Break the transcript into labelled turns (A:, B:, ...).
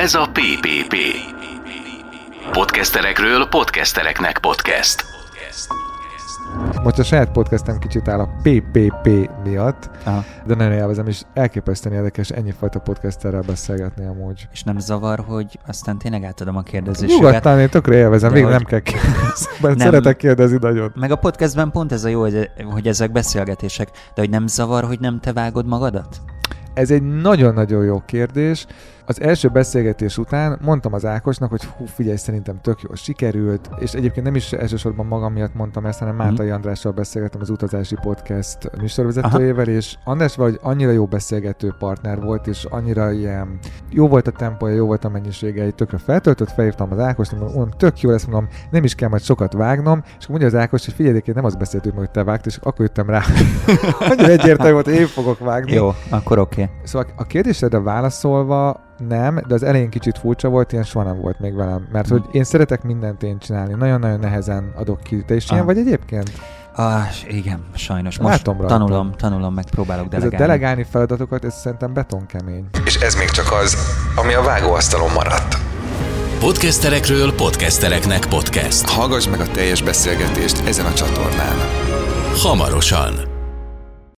A: Ez a PPP. Podcasterekről podcastereknek podcast.
B: Most a saját podcastem kicsit áll a PPP miatt,
C: Aha.
B: de nagyon élvezem, és elképesztően érdekes ennyi fajta podcasterrel beszélgetni amúgy.
C: És nem zavar, hogy aztán tényleg átadom a kérdezéseket.
B: Nyugodtan, én tökre élvezem, végül
C: hogy-
B: nem kell kérdezni. Mert
C: Nem.
B: Szeretek kérdezni nagyon.
C: Meg a podcastben pont ez a jó, hogy, hogy ezek beszélgetések, de hogy nem zavar, hogy nem te vágod magadat?
B: Ez egy nagyon-nagyon jó kérdés. Az első beszélgetés után mondtam az Ákosnak, hogy hú, figyelj, szerintem tök jól sikerült, és egyébként nem is elsősorban magam miatt mondtam ezt, hanem Mátai
C: Mhm.
B: Andrással beszélgettem az utazási podcast műsorvezetőjével, és András valahogy annyira jó beszélgető partner volt, és annyira ilyen jó volt a tempója, jó volt a mennyisége, egy tökre feltöltött, felhívtam az Ákost, mondom, tök jó lesz, mondom, nem is kell majd sokat vágnom, és mondja az Ákos, hogy figyelj, én nem azt beszéltük, meg, hogy te vágtad, és akkor jöttem rá, annyira egyértelmű volt, hogy én fogok vágni.
C: Jó, akkor oké. Okay.
B: Szóval a kérdésedre válaszolva nem, de az elején kicsit furcsa volt, ilyen soha nem volt még velem. Mert hogy én szeretek mindent én csinálni, nagyon-nagyon nehezen adok ki. Te is ilyen
C: Aha.
B: vagy egyébként?
C: Ah, igen, sajnos. Most
B: Látom rajta.
C: tanulom, tanulom, meg próbálok
B: Ez
C: delegálni.
B: a delegálni feladatokat, ez szerintem betonkemény.
D: És ez még csak az, ami a vágóasztalon maradt.
A: Podcasterekről podcastereknek podcast.
D: Hallgass meg a teljes beszélgetést ezen a csatornán.
A: Hamarosan.